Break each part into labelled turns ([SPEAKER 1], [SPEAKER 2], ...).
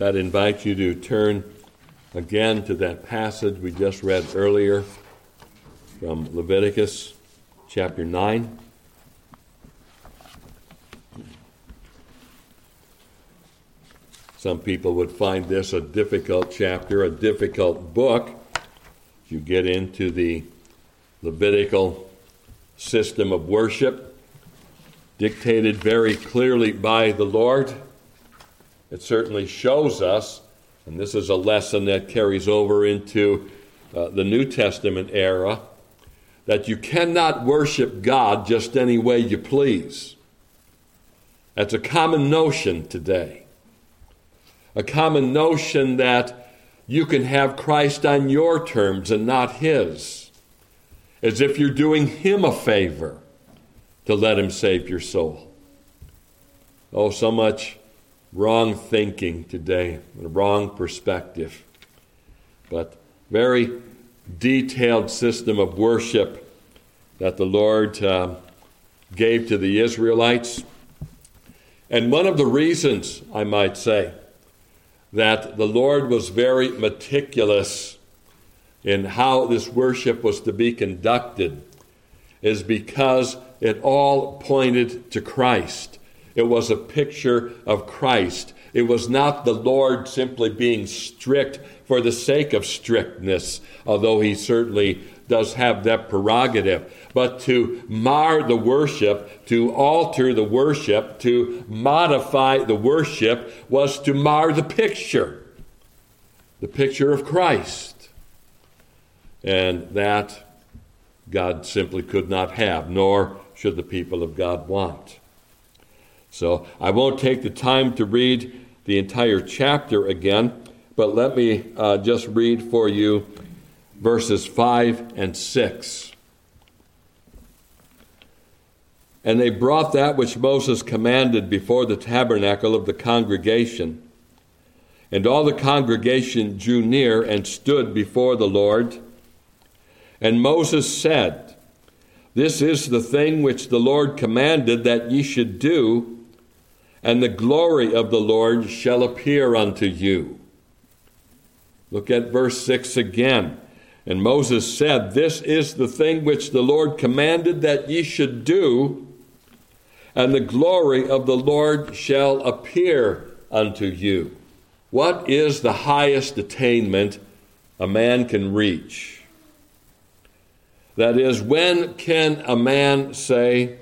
[SPEAKER 1] I'd invite you to turn again to that passage we just read earlier from Leviticus chapter 9. Some people would find this a difficult chapter, a difficult book. You get into the Levitical system of worship, dictated very clearly by the Lord. It certainly shows us, and this is a lesson that carries over into uh, the New Testament era, that you cannot worship God just any way you please. That's a common notion today. A common notion that you can have Christ on your terms and not His, as if you're doing Him a favor to let Him save your soul. Oh, so much wrong thinking today, a wrong perspective. But very detailed system of worship that the Lord uh, gave to the Israelites. And one of the reasons, I might say, that the Lord was very meticulous in how this worship was to be conducted is because it all pointed to Christ. It was a picture of Christ. It was not the Lord simply being strict for the sake of strictness, although he certainly does have that prerogative. But to mar the worship, to alter the worship, to modify the worship was to mar the picture, the picture of Christ. And that God simply could not have, nor should the people of God want. So I won't take the time to read the entire chapter again, but let me uh, just read for you verses 5 and 6. And they brought that which Moses commanded before the tabernacle of the congregation. And all the congregation drew near and stood before the Lord. And Moses said, This is the thing which the Lord commanded that ye should do and the glory of the Lord shall appear unto you. Look at verse 6 again. And Moses said, This is the thing which the Lord commanded that ye should do, and the glory of the Lord shall appear unto you. What is the highest attainment a man can reach? That is, when can a man say,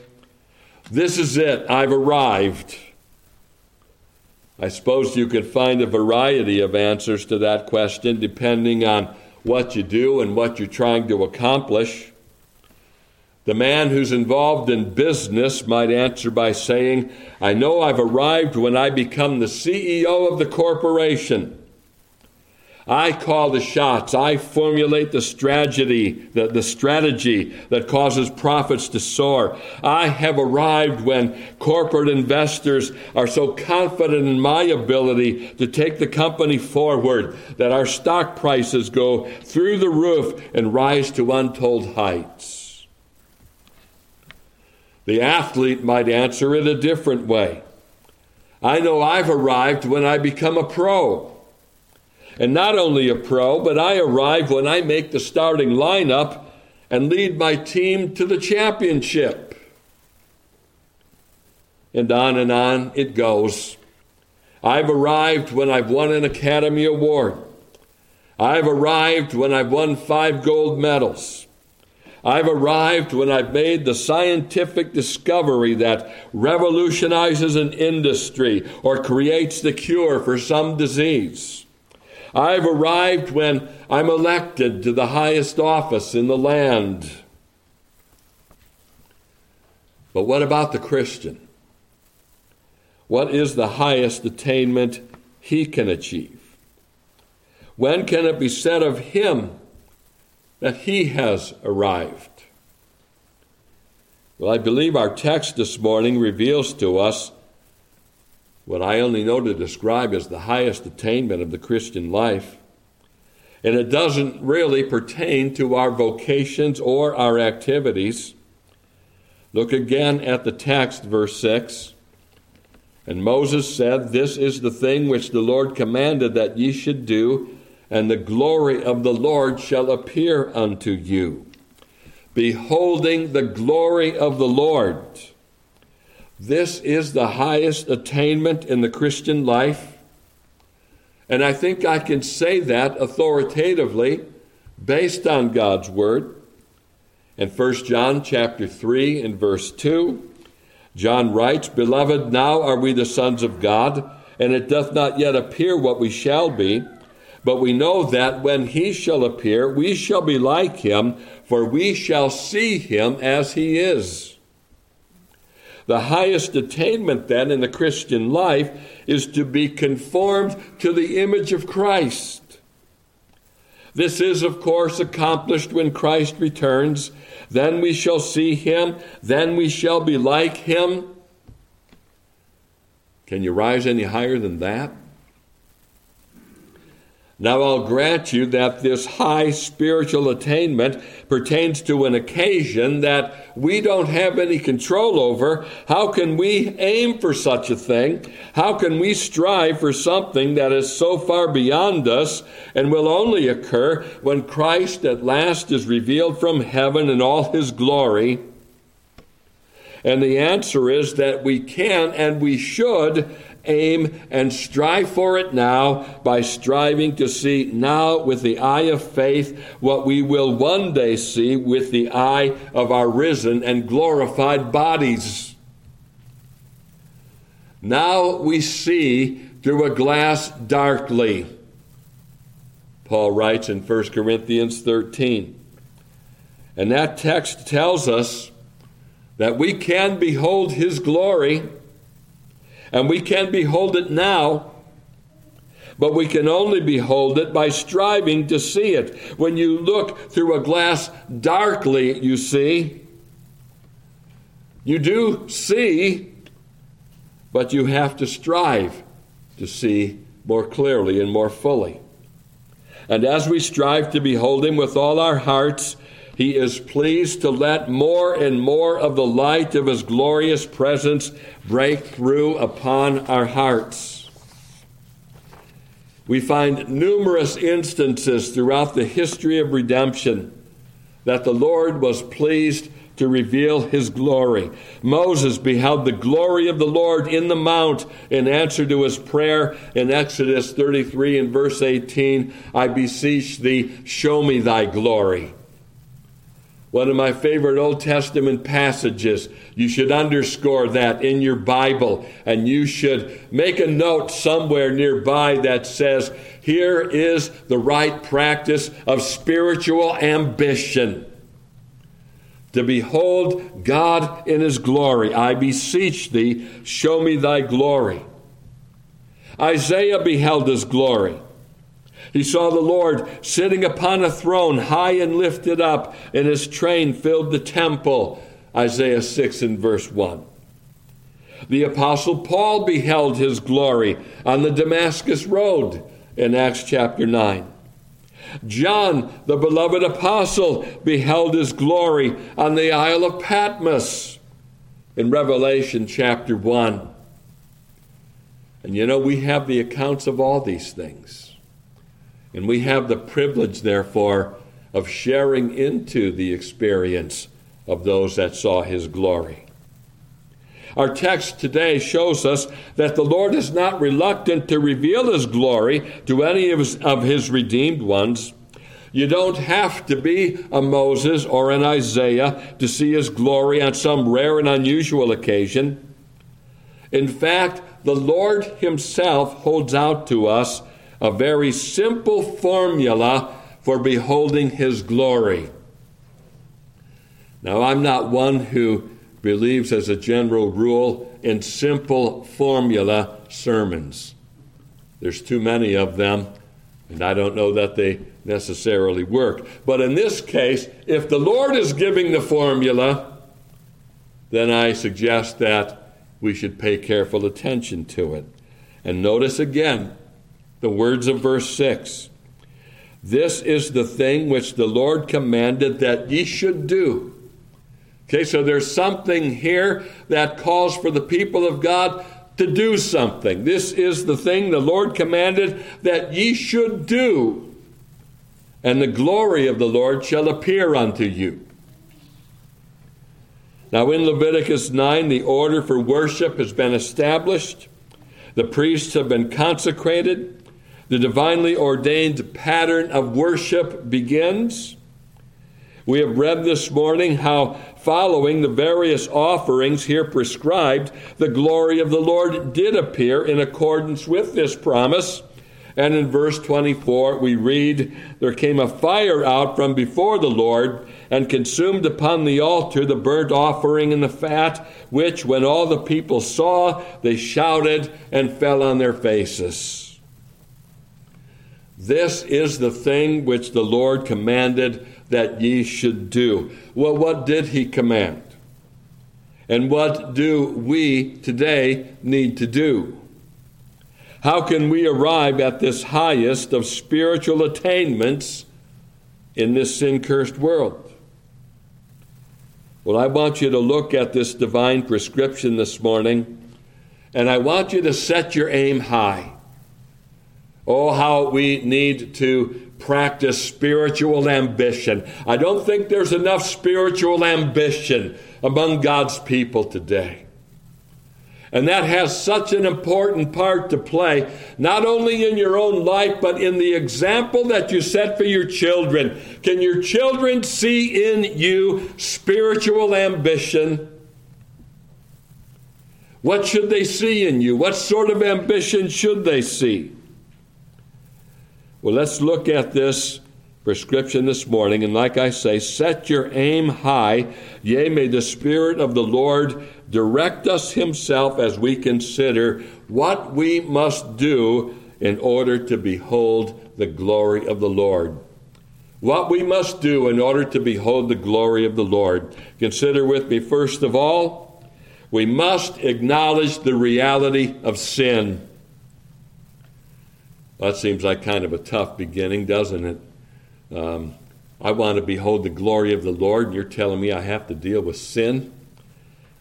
[SPEAKER 1] This is it, I've arrived? I suppose you could find a variety of answers to that question depending on what you do and what you're trying to accomplish. The man who's involved in business might answer by saying, I know I've arrived when I become the CEO of the corporation. I call the shots. I formulate the strategy, the, the strategy that causes profits to soar. I have arrived when corporate investors are so confident in my ability to take the company forward that our stock prices go through the roof and rise to untold heights. The athlete might answer it a different way. I know I've arrived when I become a pro. And not only a pro, but I arrive when I make the starting lineup and lead my team to the championship. And on and on it goes. I've arrived when I've won an Academy Award. I've arrived when I've won five gold medals. I've arrived when I've made the scientific discovery that revolutionizes an industry or creates the cure for some disease. I've arrived when I'm elected to the highest office in the land. But what about the Christian? What is the highest attainment he can achieve? When can it be said of him that he has arrived? Well, I believe our text this morning reveals to us what I only know to describe as the highest attainment of the Christian life. And it doesn't really pertain to our vocations or our activities. Look again at the text, verse 6. And Moses said, This is the thing which the Lord commanded that ye should do, and the glory of the Lord shall appear unto you. Beholding the glory of the Lord. This is the highest attainment in the Christian life. And I think I can say that authoritatively based on God's word. In 1 John chapter 3 and verse 2, John writes, Beloved, now are we the sons of God, and it doth not yet appear what we shall be. But we know that when he shall appear, we shall be like him, for we shall see him as he is. The highest attainment, then, in the Christian life is to be conformed to the image of Christ. This is, of course, accomplished when Christ returns. Then we shall see him. Then we shall be like him. Can you rise any higher than that? Now, I'll grant you that this high spiritual attainment pertains to an occasion that we don't have any control over. How can we aim for such a thing? How can we strive for something that is so far beyond us and will only occur when Christ at last is revealed from heaven in all his glory? And the answer is that we can and we should aim, and strive for it now by striving to see now with the eye of faith what we will one day see with the eye of our risen and glorified bodies. Now we see through a glass darkly. Paul writes in 1 Corinthians 13. And that text tells us that we can behold his glory and we can behold it now, but we can only behold it by striving to see it. When you look through a glass darkly, you see, you do see, but you have to strive to see more clearly and more fully. And as we strive to behold Him with all our hearts, he is pleased to let more and more of the light of His glorious presence break through upon our hearts. We find numerous instances throughout the history of redemption that the Lord was pleased to reveal his glory. Moses beheld the glory of the Lord in the mount in answer to his prayer in Exodus 33 and verse 18 I beseech thee, show me thy glory one of my favorite Old Testament passages. You should underscore that in your Bible, and you should make a note somewhere nearby that says, Here is the right practice of spiritual ambition. To behold God in His glory. I beseech thee, show me thy glory. Isaiah beheld His glory. He saw the Lord sitting upon a throne, high and lifted up, and his train filled the temple. Isaiah 6 and verse 1. The Apostle Paul beheld his glory on the Damascus Road in Acts chapter 9. John, the beloved apostle, beheld his glory on the Isle of Patmos in Revelation chapter 1. And you know, we have the accounts of all these things. And we have the privilege, therefore, of sharing into the experience of those that saw his glory. Our text today shows us that the Lord is not reluctant to reveal his glory to any of his, of his redeemed ones. You don't have to be a Moses or an Isaiah to see his glory on some rare and unusual occasion. In fact, the Lord himself holds out to us a very simple formula for beholding his glory. Now, I'm not one who believes, as a general rule, in simple formula sermons. There's too many of them, and I don't know that they necessarily work. But in this case, if the Lord is giving the formula, then I suggest that we should pay careful attention to it. And notice again, the words of verse 6 This is the thing which the Lord commanded that ye should do. Okay, so there's something here that calls for the people of God to do something. This is the thing the Lord commanded that ye should do, and the glory of the Lord shall appear unto you. Now, in Leviticus 9, the order for worship has been established, the priests have been consecrated, the divinely ordained pattern of worship begins. We have read this morning how, following the various offerings here prescribed, the glory of the Lord did appear in accordance with this promise. And in verse 24, we read, There came a fire out from before the Lord and consumed upon the altar the burnt offering and the fat, which, when all the people saw, they shouted and fell on their faces. This is the thing which the Lord commanded that ye should do. Well, what did he command? And what do we today need to do? How can we arrive at this highest of spiritual attainments in this sin cursed world? Well, I want you to look at this divine prescription this morning, and I want you to set your aim high. Oh, how we need to practice spiritual ambition. I don't think there's enough spiritual ambition among God's people today. And that has such an important part to play, not only in your own life, but in the example that you set for your children. Can your children see in you spiritual ambition? What should they see in you? What sort of ambition should they see? Well, let's look at this prescription this morning. And like I say, set your aim high. Yea, may the Spirit of the Lord direct us Himself as we consider what we must do in order to behold the glory of the Lord. What we must do in order to behold the glory of the Lord. Consider with me, first of all, we must acknowledge the reality of sin. That seems like kind of a tough beginning, doesn't it? Um, I want to behold the glory of the Lord, and you're telling me I have to deal with sin?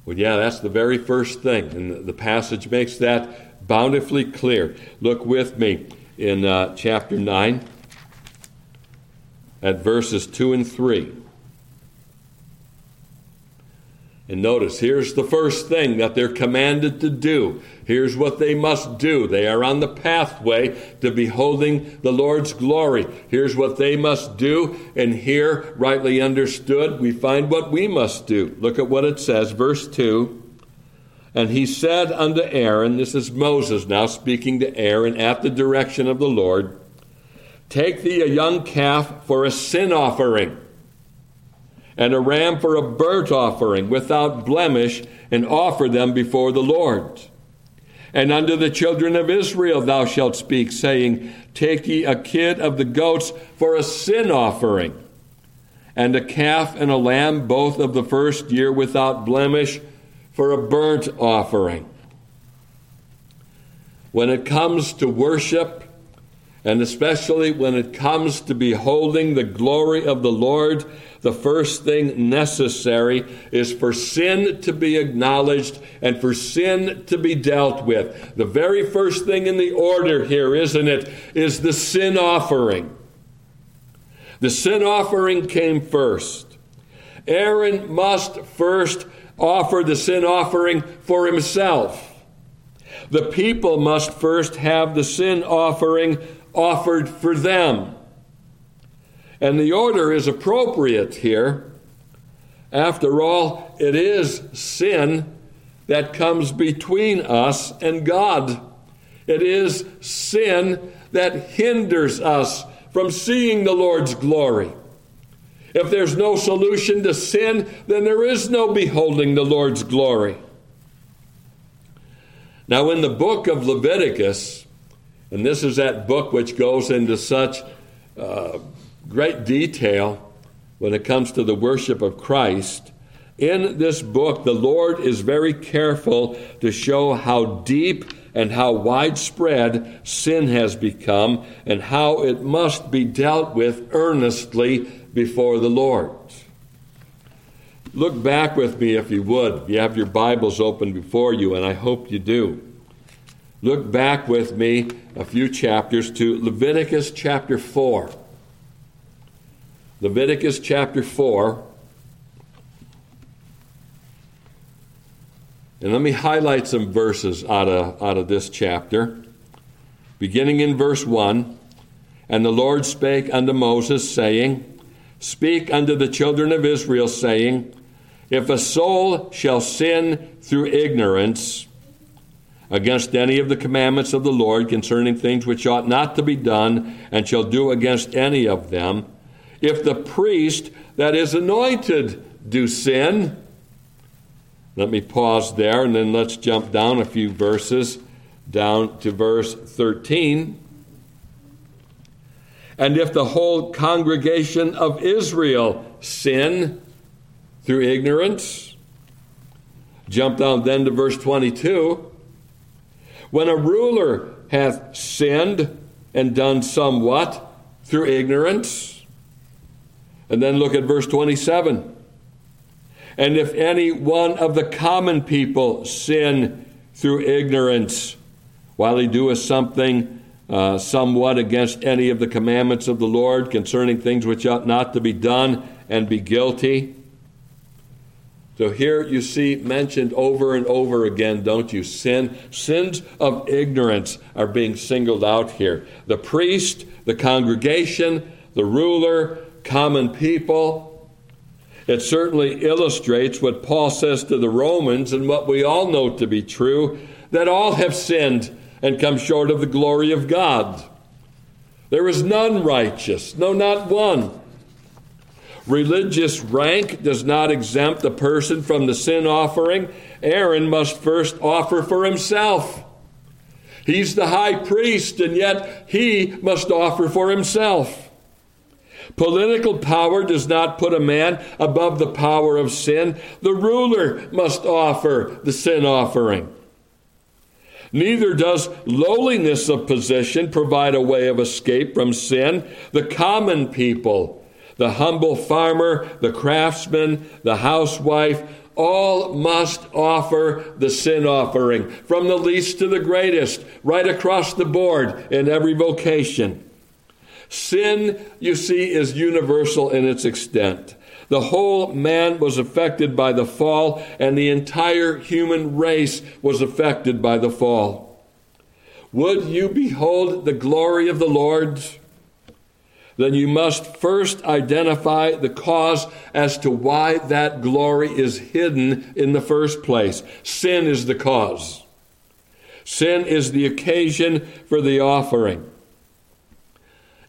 [SPEAKER 1] Well, yeah, that's the very first thing, and the passage makes that bountifully clear. Look with me in uh, chapter 9 at verses 2 and 3. And notice, here's the first thing that they're commanded to do. Here's what they must do. They are on the pathway to beholding the Lord's glory. Here's what they must do. And here, rightly understood, we find what we must do. Look at what it says, verse 2. And he said unto Aaron, this is Moses now speaking to Aaron at the direction of the Lord, Take thee a young calf for a sin offering and a ram for a burnt offering without blemish, and offer them before the Lord. And unto the children of Israel thou shalt speak, saying, Take ye a kid of the goats for a sin offering, and a calf and a lamb, both of the first year without blemish, for a burnt offering. When it comes to worship, and especially when it comes to beholding the glory of the Lord, the first thing necessary is for sin to be acknowledged and for sin to be dealt with. The very first thing in the order here, isn't it, is the sin offering. The sin offering came first. Aaron must first offer the sin offering for himself. The people must first have the sin offering offered for them. And the order is appropriate here. After all, it is sin that comes between us and God. It is sin that hinders us from seeing the Lord's glory. If there's no solution to sin, then there is no beholding the Lord's glory. Now, in the book of Leviticus, and this is that book which goes into such uh, great detail when it comes to the worship of Christ. In this book, the Lord is very careful to show how deep and how widespread sin has become and how it must be dealt with earnestly before the Lord. Look back with me if you would. You have your Bibles open before you, and I hope you do. Look back with me a few chapters to Leviticus chapter 4. Leviticus chapter 4. And let me highlight some verses out of, out of this chapter. Beginning in verse 1 And the Lord spake unto Moses, saying, Speak unto the children of Israel, saying, If a soul shall sin through ignorance against any of the commandments of the Lord concerning things which ought not to be done, and shall do against any of them, if the priest that is anointed do sin, let me pause there and then let's jump down a few verses down to verse 13. And if the whole congregation of Israel sin through ignorance, jump down then to verse 22. When a ruler hath sinned and done somewhat through ignorance, and then look at verse 27. And if any one of the common people sin through ignorance, while he doeth something uh, somewhat against any of the commandments of the Lord concerning things which ought not to be done, and be guilty. So here you see mentioned over and over again, don't you? Sin, sins of ignorance are being singled out here. The priest, the congregation, the ruler, common people, it certainly illustrates what Paul says to the Romans and what we all know to be true that all have sinned and come short of the glory of God. There is none righteous, no, not one. Religious rank does not exempt a person from the sin offering. Aaron must first offer for himself. He's the high priest, and yet he must offer for himself. Political power does not put a man above the power of sin. The ruler must offer the sin offering. Neither does lowliness of position provide a way of escape from sin. The common people, the humble farmer, the craftsman, the housewife, all must offer the sin offering, from the least to the greatest, right across the board in every vocation. Sin, you see, is universal in its extent. The whole man was affected by the fall, and the entire human race was affected by the fall. Would you behold the glory of the Lord? Then you must first identify the cause as to why that glory is hidden in the first place. Sin is the cause. Sin is the occasion for the offering.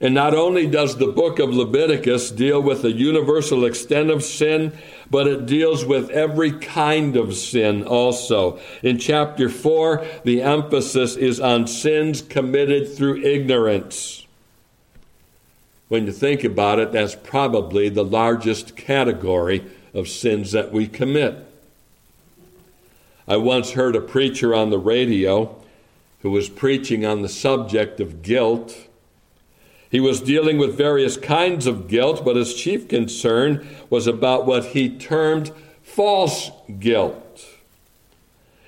[SPEAKER 1] And not only does the book of Leviticus deal with the universal extent of sin, but it deals with every kind of sin also. In chapter 4, the emphasis is on sins committed through ignorance. When you think about it, that's probably the largest category of sins that we commit. I once heard a preacher on the radio who was preaching on the subject of guilt he was dealing with various kinds of guilt, but his chief concern was about what he termed false guilt.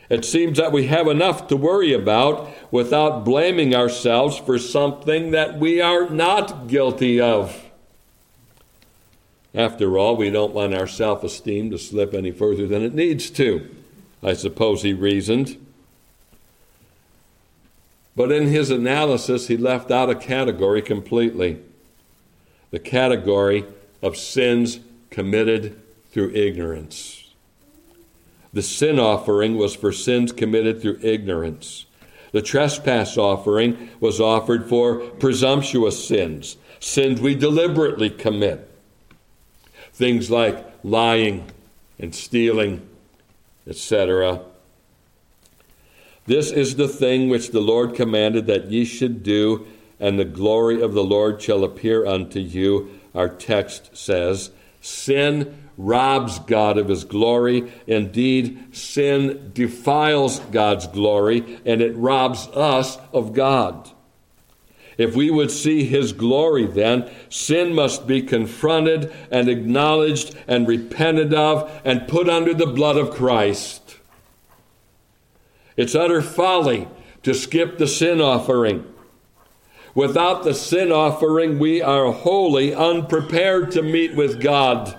[SPEAKER 1] It seems that we have enough to worry about without blaming ourselves for something that we are not guilty of. After all, we don't want our self esteem to slip any further than it needs to, I suppose he reasoned. But in his analysis, he left out a category completely the category of sins committed through ignorance. The sin offering was for sins committed through ignorance. The trespass offering was offered for presumptuous sins, sins we deliberately commit. Things like lying and stealing, etc. This is the thing which the Lord commanded that ye should do, and the glory of the Lord shall appear unto you. Our text says, Sin robs God of his glory. Indeed, sin defiles God's glory, and it robs us of God. If we would see his glory, then, sin must be confronted and acknowledged and repented of and put under the blood of Christ. It's utter folly to skip the sin offering. Without the sin offering, we are wholly unprepared to meet with God.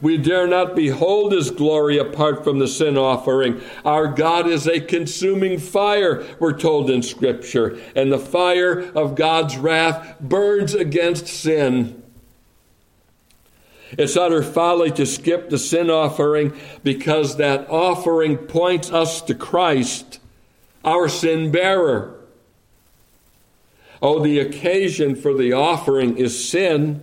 [SPEAKER 1] We dare not behold his glory apart from the sin offering. Our God is a consuming fire, we're told in Scripture, and the fire of God's wrath burns against sin. It's utter folly to skip the sin offering because that offering points us to Christ, our sin bearer. Oh, the occasion for the offering is sin,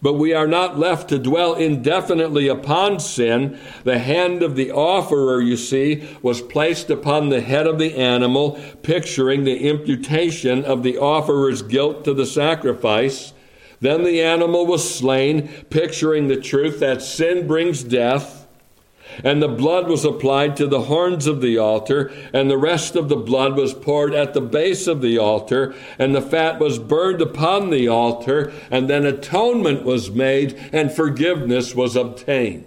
[SPEAKER 1] but we are not left to dwell indefinitely upon sin. The hand of the offerer, you see, was placed upon the head of the animal, picturing the imputation of the offerer's guilt to the sacrifice. Then the animal was slain, picturing the truth that sin brings death. And the blood was applied to the horns of the altar, and the rest of the blood was poured at the base of the altar, and the fat was burned upon the altar, and then atonement was made, and forgiveness was obtained.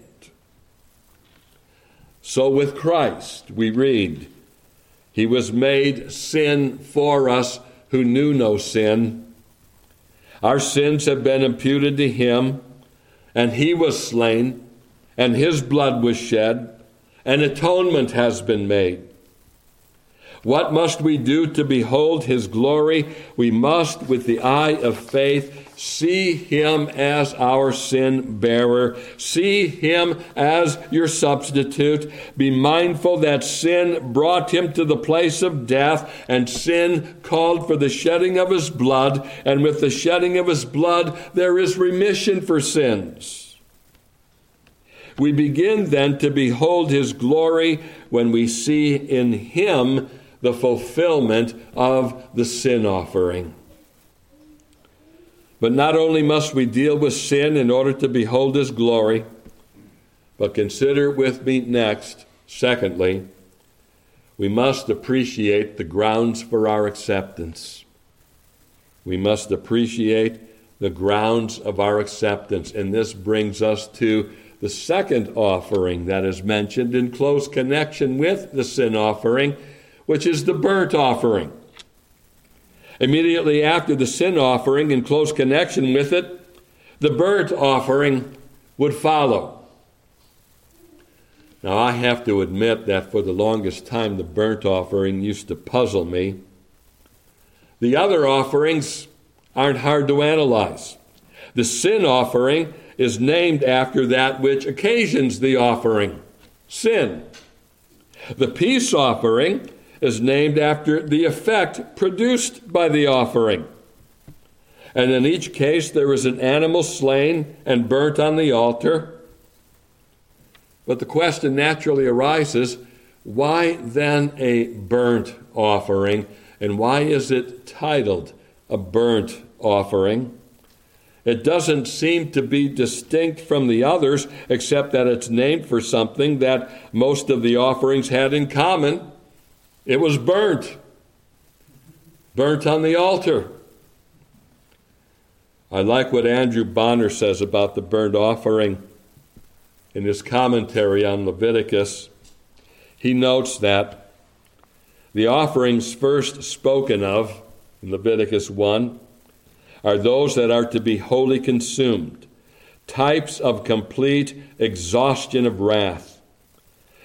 [SPEAKER 1] So with Christ, we read, He was made sin for us who knew no sin. Our sins have been imputed to Him, and He was slain and his blood was shed, and atonement has been made. What must we do to behold his glory? We must, with the eye of faith, see him as our sin bearer. See him as your substitute. Be mindful that sin brought him to the place of death, and sin called for the shedding of his blood. And with the shedding of his blood, there is remission for sins. We begin then to behold his glory when we see in him the fulfillment of the sin offering. But not only must we deal with sin in order to behold his glory, but consider with me next, secondly, we must appreciate the grounds for our acceptance. We must appreciate the grounds of our acceptance. And this brings us to the second offering that is mentioned in close connection with the sin offering, which is the burnt offering. Immediately after the sin offering, in close connection with it, the burnt offering would follow. Now, I have to admit that for the longest time, the burnt offering used to puzzle me. The other offerings aren't hard to analyze. The sin offering is named after that which occasions the offering sin. The peace offering is named after the effect produced by the offering. And in each case, there is an animal slain and burnt on the altar. But the question naturally arises why then a burnt offering? And why is it titled a burnt offering? It doesn't seem to be distinct from the others, except that it's named for something that most of the offerings had in common. It was burnt, burnt on the altar. I like what Andrew Bonar says about the burnt offering in his commentary on Leviticus. He notes that the offerings first spoken of in Leviticus 1 are those that are to be wholly consumed, types of complete exhaustion of wrath.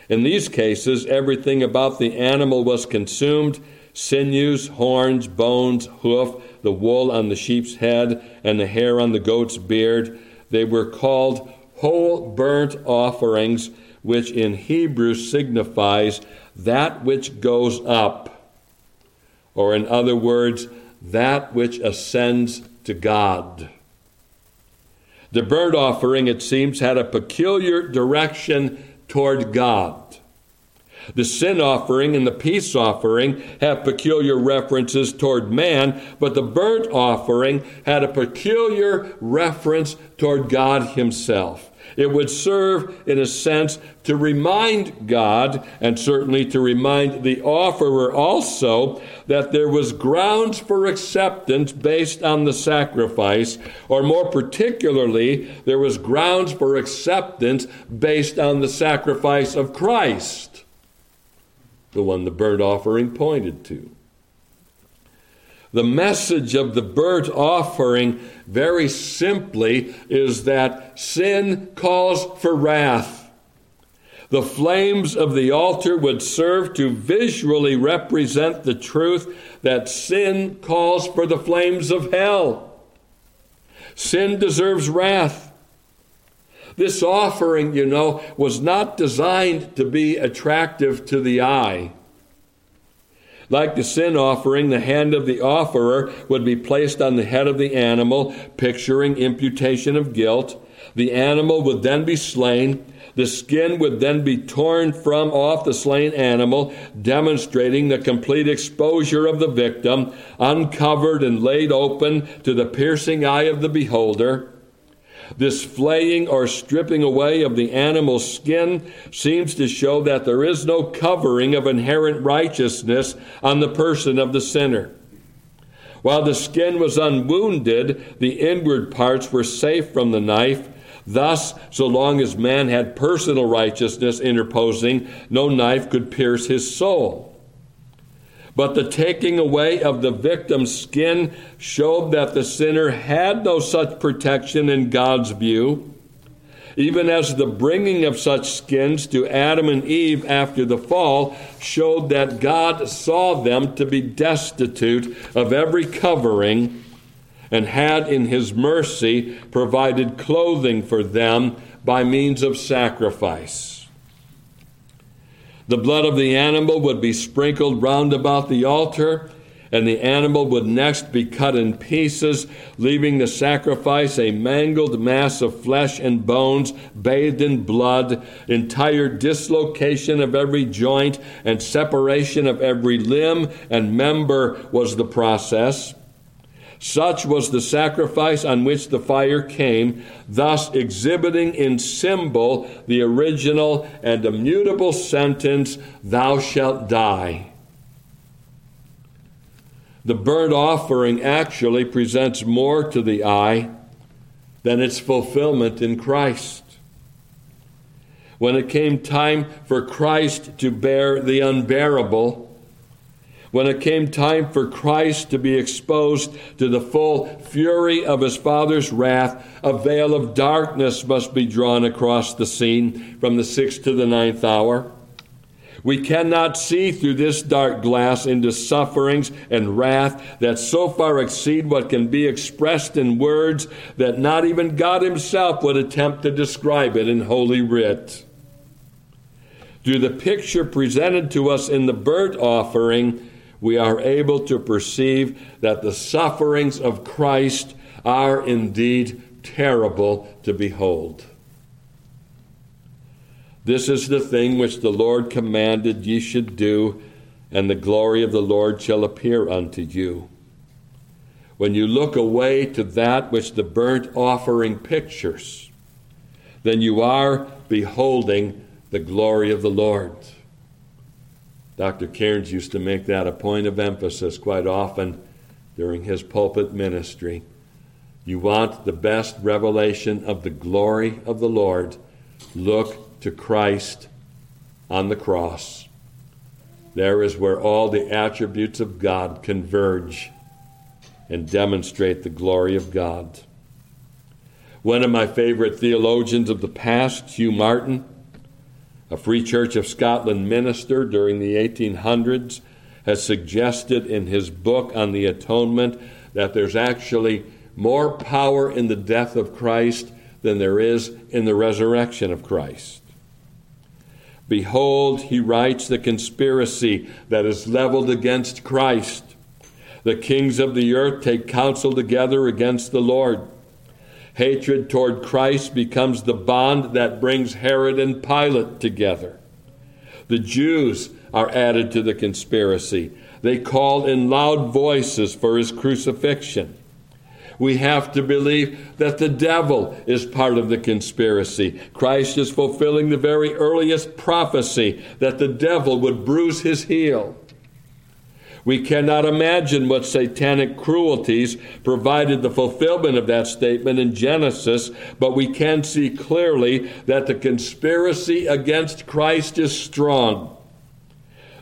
[SPEAKER 1] In these cases, everything about the animal was consumed sinews, horns, bones, hoof, the wool on the sheep's head, and the hair on the goat's beard. They were called whole burnt offerings, which in Hebrew signifies that which goes up, or in other words, that which ascends to God. The burnt offering, it seems, had a peculiar direction toward God. The sin offering and the peace offering have peculiar references toward man, but the burnt offering had a peculiar reference toward God Himself. It would serve, in a sense, to remind God, and certainly to remind the offerer also, that there was grounds for acceptance based on the sacrifice, or more particularly, there was grounds for acceptance based on the sacrifice of Christ. the one the burnt offering pointed to. The message of the burnt offering, very simply, is that sin calls for wrath. The flames of the altar would serve to visually represent the truth that sin calls for the flames of hell. Sin deserves wrath. This offering, you know, was not designed to be attractive to the eye. Like the sin offering, the hand of the offerer would be placed on the head of the animal, picturing imputation of guilt. The animal would then be slain. The skin would then be torn from off the slain animal, demonstrating the complete exposure of the victim, uncovered and laid open to the piercing eye of the beholder. This flaying or stripping away of the animal's skin seems to show that there is no covering of inherent righteousness on the person of the sinner. While the skin was unwounded, the inward parts were safe from the knife. Thus, so long as man had personal righteousness interposing, no knife could pierce his soul. But the taking away of the victim's skin showed that the sinner had no such protection in God's view, even as the bringing of such skins to Adam and Eve after the fall showed that God saw them to be destitute of every covering and had in his mercy provided clothing for them by means of sacrifice. The blood of the animal would be sprinkled round about the altar, and the animal would next be cut in pieces, leaving the sacrifice a mangled mass of flesh and bones bathed in blood, entire dislocation of every joint and separation of every limb and member was the process. Such was the sacrifice on which the fire came, thus exhibiting in symbol the original and immutable sentence, Thou shalt die. The burnt offering actually presents more to the eye than its fulfillment in Christ. When it came time for Christ to bear the unbearable, when it came time for Christ to be exposed to the full fury of his Father's wrath, a veil of darkness must be drawn across the scene from the sixth to the ninth hour. We cannot see through this dark glass into sufferings and wrath that so far exceed what can be expressed in words that not even God Himself would attempt to describe it in Holy Writ. Through the picture presented to us in the burnt offering, we are able to perceive that the sufferings of Christ are indeed terrible to behold. This is the thing which the Lord commanded ye should do, and the glory of the Lord shall appear unto you. When you look away to that which the burnt offering pictures, then you are beholding the glory of the Lord. Dr. Cairns used to make that a point of emphasis quite often during his pulpit ministry. You want the best revelation of the glory of the Lord, look to Christ on the cross. There is where all the attributes of God converge and demonstrate the glory of God. One of my favorite theologians of the past, Hugh Martin, a Free Church of Scotland minister during the 1800s has suggested in his book on the atonement that there's actually more power in the death of Christ than there is in the resurrection of Christ. Behold, he writes, the conspiracy that is leveled against Christ. The kings of the earth take counsel together against the Lord. Hatred toward Christ becomes the bond that brings Herod and Pilate together. The Jews are added to the conspiracy. They call in loud voices for his crucifixion. We have to believe that the devil is part of the conspiracy. Christ is fulfilling the very earliest prophecy that the devil would bruise his heel. We cannot imagine what satanic cruelties provided the fulfillment of that statement in Genesis, but we can see clearly that the conspiracy against Christ is strong.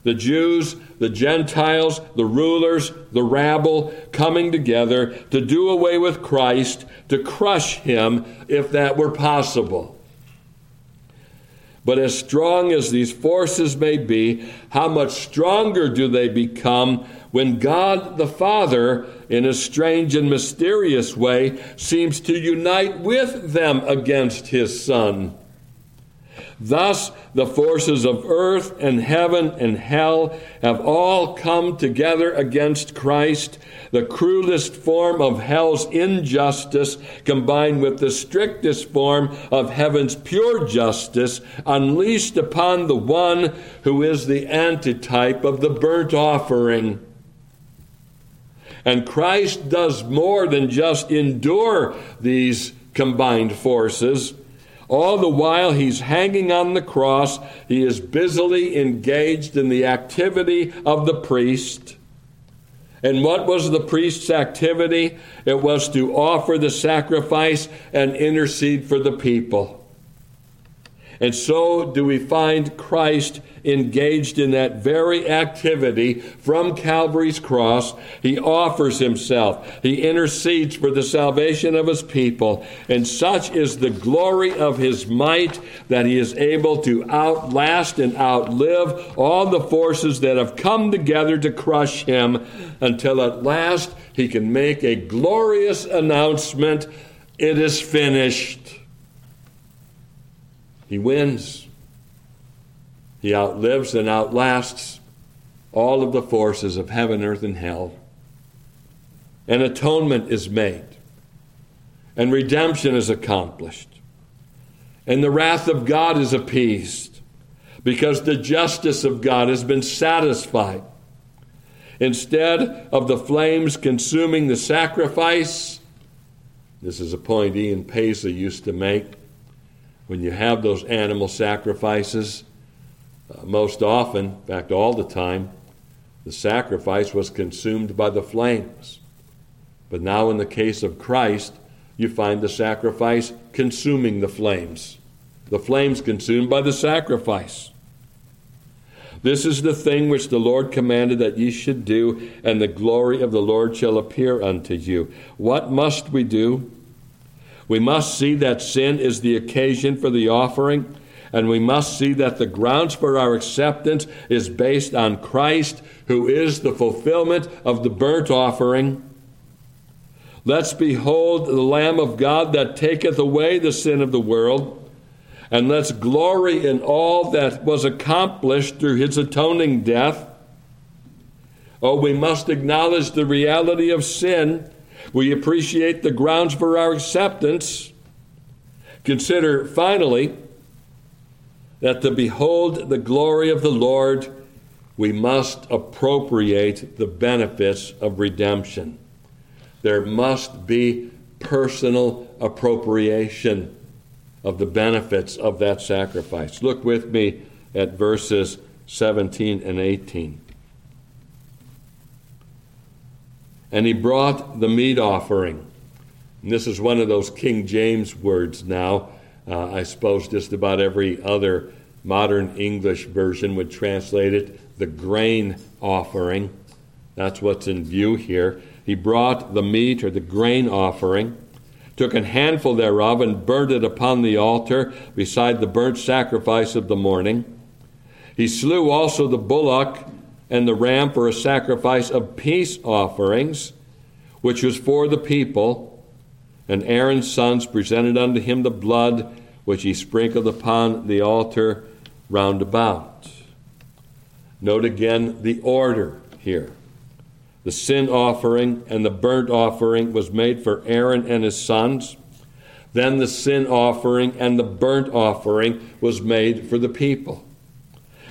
[SPEAKER 1] the Jews, the Gentiles, the rulers, the rabble coming together to do away with Christ, to crush him if that were possible. But as strong as these forces may be, how much stronger do they become when God the Father, in a strange and mysterious way, seems to unite with them against his Son? Thus, the forces of earth and heaven and hell have all come together against Christ. The cruelest form of hell's injustice combined with the strictest form of heaven's pure justice unleashed upon the one who is the antitype of the burnt offering. And Christ does more than just endure these combined forces. All the while he's hanging on the cross, he is busily engaged in the activity of the priest. And what was the priest's activity? It was to offer the sacrifice and intercede for the people. And so do we find Christ engaged in that very activity from Calvary's cross. He offers himself, he intercedes for the salvation of his people. And such is the glory of his might that he is able to outlast and outlive all the forces that have come together to crush him until at last he can make a glorious announcement it is finished. He wins. He outlives and outlasts all of the forces of heaven, earth, and hell. And atonement is made, and redemption is accomplished, and the wrath of God is appeased because the justice of God has been satisfied. Instead of the flames consuming the sacrifice, this is a point Ian Paisley used to make. When you have those animal sacrifices, uh, most often, in fact, all the time, the sacrifice was consumed by the flames. But now, in the case of Christ, you find the sacrifice consuming the flames. The flames consumed by the sacrifice. This is the thing which the Lord commanded that ye should do, and the glory of the Lord shall appear unto you. What must we do? We must see that sin is the occasion for the offering and we must see that the grounds for our acceptance is based on Christ, who is the fulfillment of the burnt offering. Let's behold the Lamb of God that taketh away the sin of the world, and let's glory in all that was accomplished through his atoning death. Oh, we must acknowledge the reality of sin. We appreciate the grounds for our acceptance. Consider, finally, that to behold the glory of the Lord, we must appropriate the benefits of redemption. There must be personal appropriation of the benefits of that sacrifice. Look with me at verses 17 and 18. And he brought the meat offering. And this is one of those King James words now uh, I suppose just about every other modern English version would translate it the grain offering. That's what's in view here. He brought the meat or the grain offering, took a handful thereof, and burnt it upon the altar beside the burnt sacrifice of the morning. He slew also the bullock and the ram for a sacrifice of peace offerings, which was for the people and Aaron's sons presented unto him the blood which he sprinkled upon the altar round about. Note again the order here. The sin offering and the burnt offering was made for Aaron and his sons. Then the sin offering and the burnt offering was made for the people.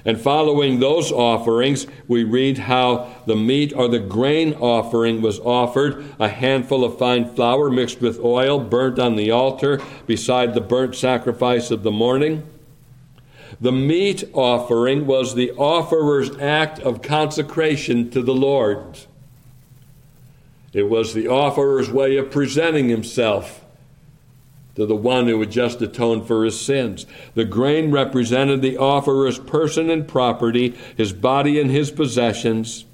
[SPEAKER 1] And following those offerings, we read how the meat or the grain offering was offered a handful of fine flour mixed with oil, burnt on the altar beside the burnt sacrifice of the morning. The meat offering was the offerer's act of consecration to the Lord. It was the offerer's way of presenting himself to the one who had just atoned for his sins. The grain represented the offerer's person and property, his body and his possessions.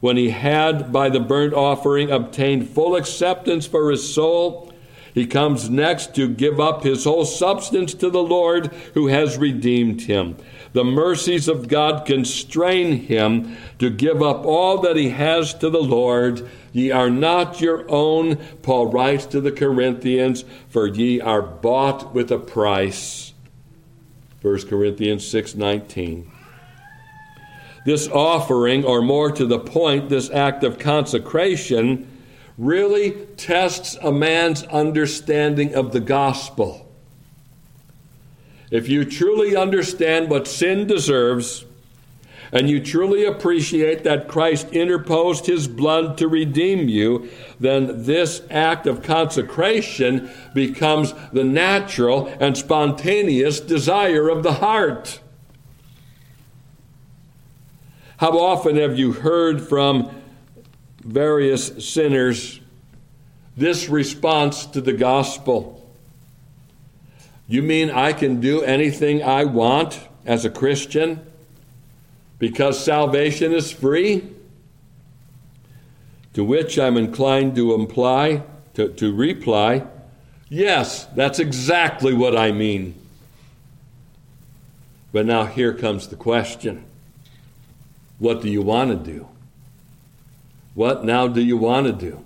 [SPEAKER 1] When he had, by the burnt offering, obtained full acceptance for his soul, he comes next to give up his whole substance to the Lord who has redeemed him. The mercies of God constrain him to give up all that he has to the Lord. Ye are not your own, Paul writes to the Corinthians, for ye are bought with a price. 1 Corinthians 6:19. This offering, or more to the point, this act of consecration, really tests a man's understanding of the gospel. If you truly understand what sin deserves, and you truly appreciate that Christ interposed his blood to redeem you, then this act of consecration becomes the natural and spontaneous desire of the heart. How often have you heard from various sinners this response to the gospel? You mean I can do anything I want as a Christian because salvation is free? To which I'm inclined to imply, to, to reply, yes, that's exactly what I mean. But now here comes the question What do you want to do? What now do you want to do?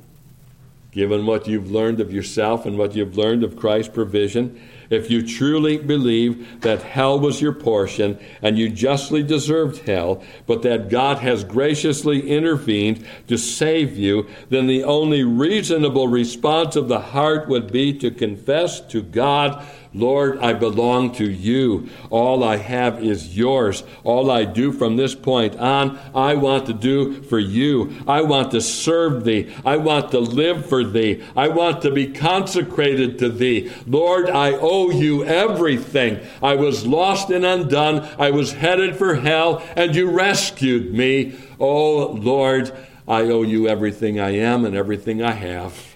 [SPEAKER 1] Given what you've learned of yourself and what you've learned of Christ's provision, if you truly believe that hell was your portion and you justly deserved hell, but that God has graciously intervened to save you, then the only reasonable response of the heart would be to confess to God Lord, I belong to you. All I have is yours. All I do from this point on, I want to do for you. I want to serve thee. I want to live for thee. I want to be consecrated to thee. Lord, I owe you everything. I was lost and undone. I was headed for hell, and you rescued me. Oh, Lord, I owe you everything I am and everything I have.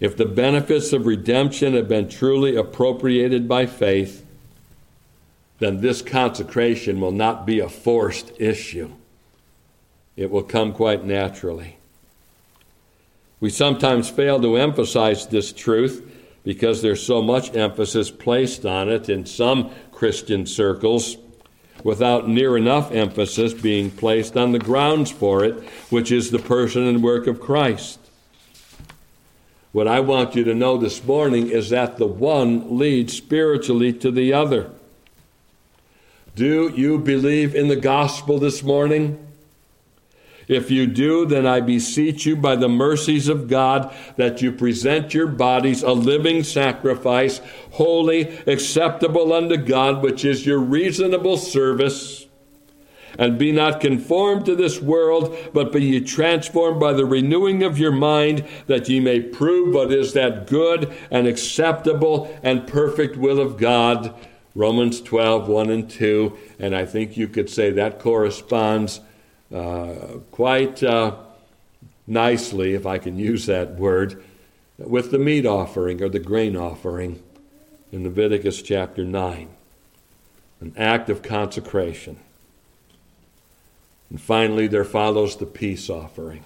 [SPEAKER 1] If the benefits of redemption have been truly appropriated by faith, then this consecration will not be a forced issue. It will come quite naturally. We sometimes fail to emphasize this truth because there's so much emphasis placed on it in some Christian circles without near enough emphasis being placed on the grounds for it, which is the person and work of Christ. What I want you to know this morning is that the one leads spiritually to the other. Do you believe in the gospel this morning? If you do, then I beseech you by the mercies of God that you present your bodies a living sacrifice, holy, acceptable unto God, which is your reasonable service. And be not conformed to this world, but be ye transformed by the renewing of your mind, that ye may prove what is that good and acceptable and perfect will of God. Romans 12, 1 and 2. And I think you could say that corresponds uh, quite uh, nicely, if I can use that word, with the meat offering or the grain offering in Leviticus chapter 9. An act of consecration. And finally, there follows the peace offering.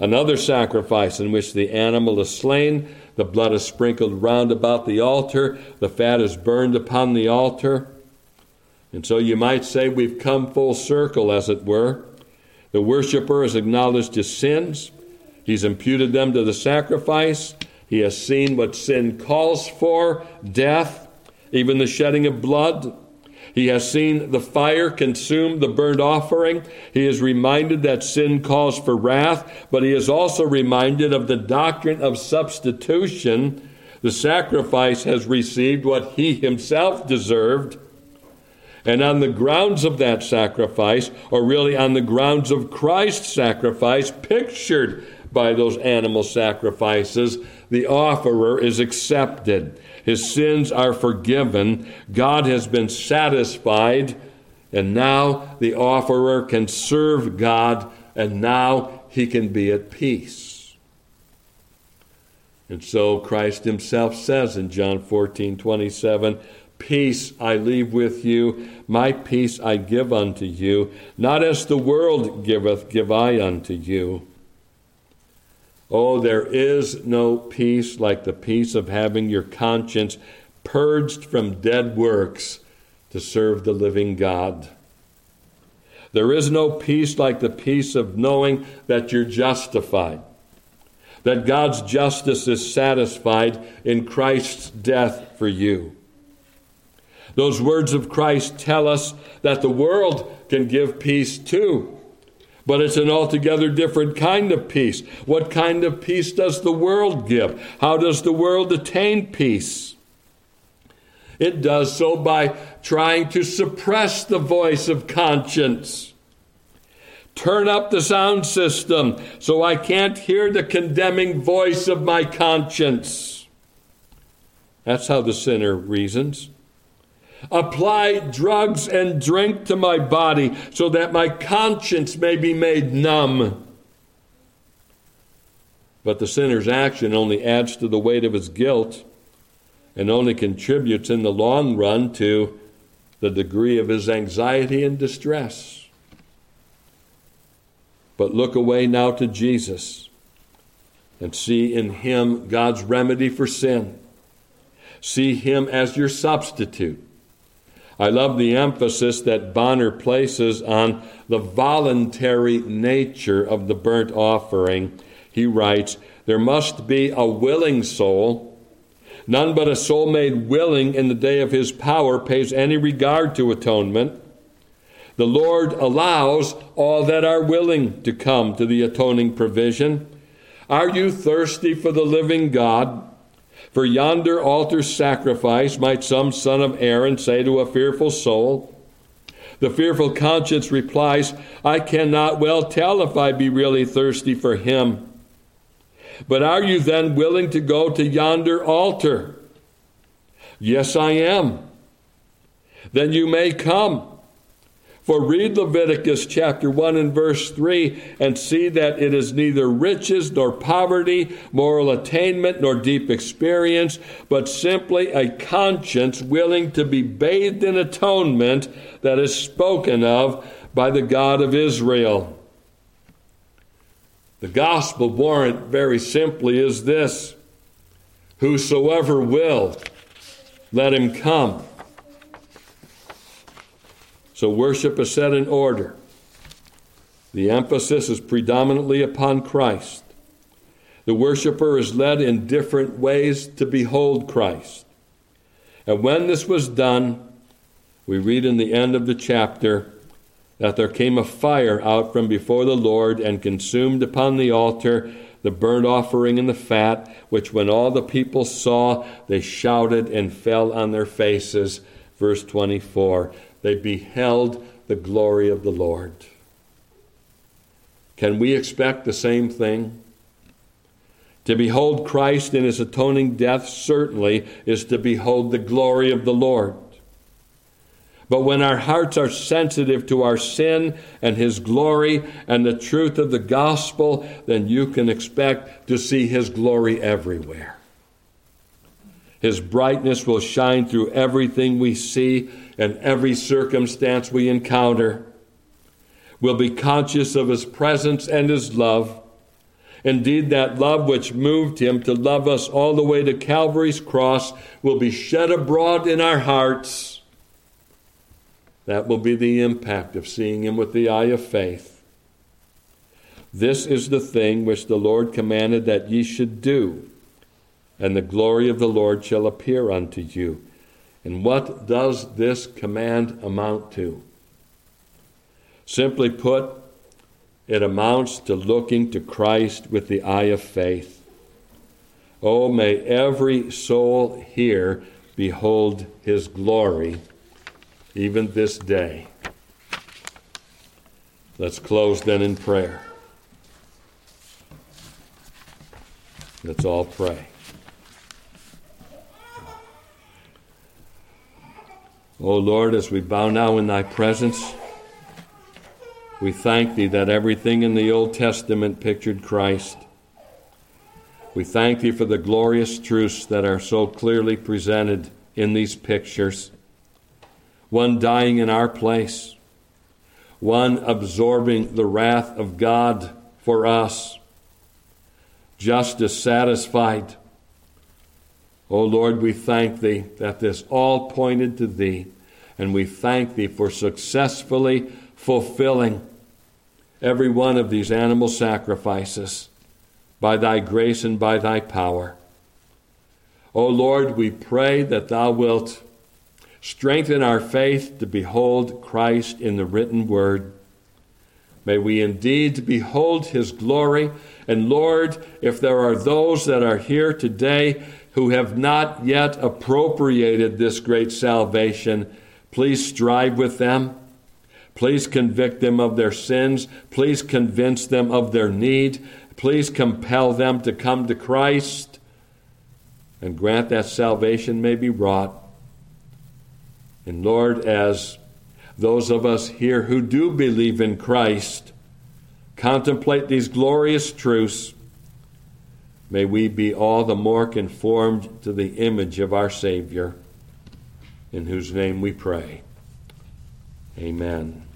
[SPEAKER 1] Another sacrifice in which the animal is slain, the blood is sprinkled round about the altar, the fat is burned upon the altar. And so you might say we've come full circle, as it were. The worshiper has acknowledged his sins, he's imputed them to the sacrifice, he has seen what sin calls for death, even the shedding of blood. He has seen the fire consume the burnt offering. He is reminded that sin calls for wrath, but he is also reminded of the doctrine of substitution. The sacrifice has received what he himself deserved. And on the grounds of that sacrifice, or really on the grounds of Christ's sacrifice, pictured by those animal sacrifices, the offerer is accepted. His sins are forgiven. God has been satisfied. And now the offerer can serve God, and now he can be at peace. And so Christ himself says in John 14 27, Peace I leave with you, my peace I give unto you. Not as the world giveth, give I unto you. Oh, there is no peace like the peace of having your conscience purged from dead works to serve the living God. There is no peace like the peace of knowing that you're justified that God's justice is satisfied in Christ's death for you. Those words of Christ tell us that the world can give peace too, but it's an altogether different kind of peace. What kind of peace does the world give? How does the world attain peace? It does so by trying to suppress the voice of conscience Turn up the sound system so I can't hear the condemning voice of my conscience. That's how the sinner reasons. Apply drugs and drink to my body so that my conscience may be made numb. But the sinner's action only adds to the weight of his guilt and only contributes in the long run to the degree of his anxiety and distress. But look away now to Jesus and see in him God's remedy for sin. See him as your substitute. I love the emphasis that Bonar places on the voluntary nature of the burnt offering. He writes, There must be a willing soul. None but a soul made willing in the day of his power pays any regard to atonement. The Lord allows all that are willing to come to the atoning provision. Are you thirsty for the living God? For yonder altar sacrifice, might some son of Aaron say to a fearful soul. The fearful conscience replies, I cannot well tell if I be really thirsty for him. But are you then willing to go to yonder altar? Yes, I am. Then you may come. For read Leviticus chapter 1 and verse 3 and see that it is neither riches nor poverty, moral attainment nor deep experience, but simply a conscience willing to be bathed in atonement that is spoken of by the God of Israel. The gospel warrant, very simply, is this Whosoever will, let him come. So worship is set in order. The emphasis is predominantly upon Christ. The worshiper is led in different ways to behold Christ. And when this was done, we read in the end of the chapter that there came a fire out from before the Lord and consumed upon the altar the burnt offering and the fat, which when all the people saw, they shouted and fell on their faces. Verse 24 they beheld the glory of the Lord. Can we expect the same thing? To behold Christ in his atoning death certainly is to behold the glory of the Lord. But when our hearts are sensitive to our sin and His glory and the truth of the gospel, then you can expect to see His glory everywhere. His brightness will shine through everything we see and every circumstance we encounter. We'll be conscious of His presence and His love. Indeed, that love which moved Him to love us all the way to Calvary's cross will be shed abroad in our hearts. That will be the impact of seeing Him with the eye of faith. This is the thing which the Lord commanded that ye should do, and the glory of the Lord shall appear unto you. And what does this command amount to? Simply put, it amounts to looking to Christ with the eye of faith. Oh, may every soul here behold his glory, even this day. Let's close then in prayer. Let's all pray. O Lord, as we bow now in thy presence, we thank thee that everything in the Old Testament pictured Christ. We thank thee for the glorious truths that are so clearly presented in these pictures. One dying in our place, one absorbing the wrath of God for us, justice satisfied. O Lord, we thank thee that this all pointed to thee, and we thank thee for successfully fulfilling every one of these animal sacrifices by thy grace and by thy power. O Lord, we pray that thou wilt strengthen our faith to behold Christ in the written word. May we indeed behold his glory. And Lord, if there are those that are here today who have not yet appropriated this great salvation, please strive with them. Please convict them of their sins. Please convince them of their need. Please compel them to come to Christ and grant that salvation may be wrought. And Lord, as those of us here who do believe in Christ contemplate these glorious truths, may we be all the more conformed to the image of our Savior, in whose name we pray. Amen.